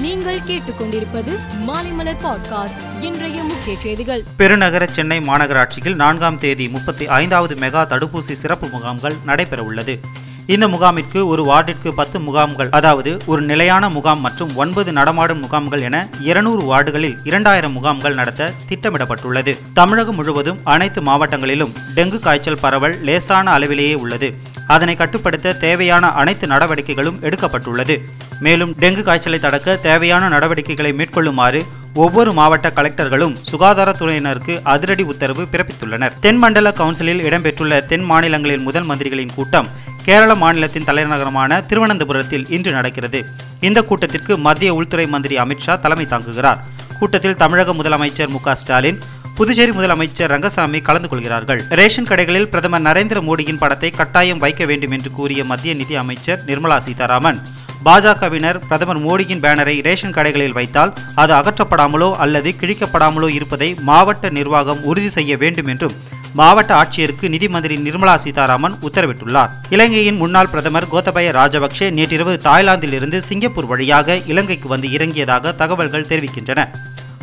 நீங்கள் கேட்டுக்கொண்டிருப்பது மாலைமலர் பாட்காஸ்ட் இன்றைய முக்கிய செய்திகள். பெருநகர சென்னை மாநகராட்சியில் நான்காம் தேதி முப்பத்தி ஐந்தாவது மெகா தடுப்பூசி சிறப்பு முகாம்கள் நடைபெற உள்ளது இந்த முகாமிற்கு ஒரு வார்டிற்கு பத்து முகாம்கள் அதாவது ஒரு நிலையான முகாம் மற்றும் ஒன்பது நடமாடும் முகாம்கள் என இருநூறு வார்டுகளில் இரண்டாயிரம் முகாம்கள் நடத்த திட்டமிடப்பட்டுள்ளது. தமிழகம் முழுவதும் அனைத்து மாவட்டங்களிலும் டெங்கு காய்ச்சல் பரவல் லேசான அளவிலேயே உள்ளது. அதனை கட்டுப்படுத்த தேவையான அனைத்து நடவடிக்கைகளும் எடுக்கப்பட்டுள்ளது. மேலும் டெங்கு காய்ச்சலை தடுக்க தேவையான நடவடிக்கைகளை மேற்கொள்ளுமாறு ஒவ்வொரு மாவட்ட கலெக்டர்களும் சுகாதாரத்துறையினருக்கு அதிரடி உத்தரவு பிறப்பித்துள்ளனர். தென்மண்டல கவுன்சிலில் இடம்பெற்றுள்ள தென் மாநிலங்களின் முதல் மந்திரிகளின் கூட்டம் கேரள மாநிலத்தின் தலைநகரமான திருவனந்தபுரத்தில் இன்று நடக்கிறது. இந்த கூட்டத்திற்கு மத்திய உள்துறை மந்திரி அமித்ஷா தலைமை தாங்குகிறார். கூட்டத்தில் தமிழக முதலமைச்சர் மு ஸ்டாலின் புதுச்சேரி முதலமைச்சர் ரங்கசாமி கலந்து கொள்கிறார்கள். ரேஷன் கடைகளில் பிரதமர் நரேந்திர மோடியின் படத்தை கட்டாயம் வைக்க வேண்டும் என்று கூறிய மத்திய நிதி அமைச்சர் நிர்மலா சீதாராமன் பாஜகவினர் பிரதமர் மோடியின் பேனரை ரேஷன் கடைகளில் வைத்தால் அது அகற்றப்படாமலோ அல்லது கிழிக்கப்படாமலோ இருப்பதை மாவட்ட நிர்வாகம் உறுதி செய்ய வேண்டும் என்றும் மாவட்ட ஆட்சியருக்கு நிதி மந்திரி நிர்மலா சீதாராமன் உத்தரவிட்டுள்ளார். இலங்கையின் முன்னாள் பிரதமர் கோத்தபய ராஜபக்சே நேற்றிரவு தாய்லாந்திலிருந்து சிங்கப்பூர் வழியாக இலங்கைக்கு வந்து இறங்கியதாக தகவல்கள் தெரிவிக்கின்றன.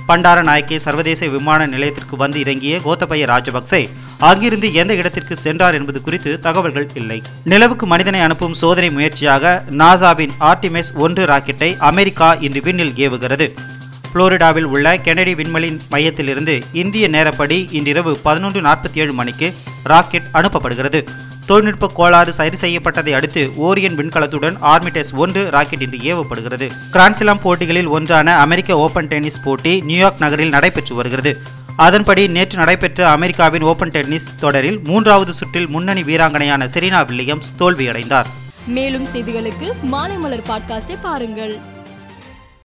பண்டாரநாயக்கே சர்வதேச விமான நிலையத்திற்கு வந்து இறங்கிய கோத்தபய ராஜபக்சே அங்கிருந்து எந்த இடத்திற்கு சென்றார் என்பது குறித்து தகவல்கள் இல்லை. நிலவுக்கு மனிதனை அனுப்பும் சோதனை முயற்சியாக நாசாவின் ஆர்டிமெஸ் ஒன்று ராக்கெட்டை அமெரிக்கா இன்று விண்ணில் ஏவுகிறது. புளோரிடாவில் உள்ள கெனடி விண்வெளி மையத்திலிருந்து இந்திய நேரப்படி இன்றிரவு பதினொன்று நாற்பத்தி ஏழு மணிக்கு ராக்கெட் அனுப்பப்படுகிறது. தொழில்நுட்ப கோளாறு சரி செய்யப்பட்டதை அடுத்து ஓரியன் விண்கலத்துடன் ஆர்மிடெஸ் ஒன்று ராக்கெட் இன்று ஏவப்படுகிறது. கிராண்ட்ஸ்லாம் போட்டிகளில் ஒன்றான அமெரிக்க ஓபன் டென்னிஸ் போட்டி நியூயார்க் நகரில் நடைபெற்று வருகிறது. அதன்படி நேற்று நடைபெற்ற அமெரிக்காவின் ஓபன் டென்னிஸ் தொடரில் மூன்றாவது சுற்றில் முன்னணி வீராங்கனையான செரீனா வில்லியம்ஸ் தோல்வியடைந்தார். மேலும் செய்திகளுக்கு மாலைமலர் பாட்காஸ்டை பாருங்கள்.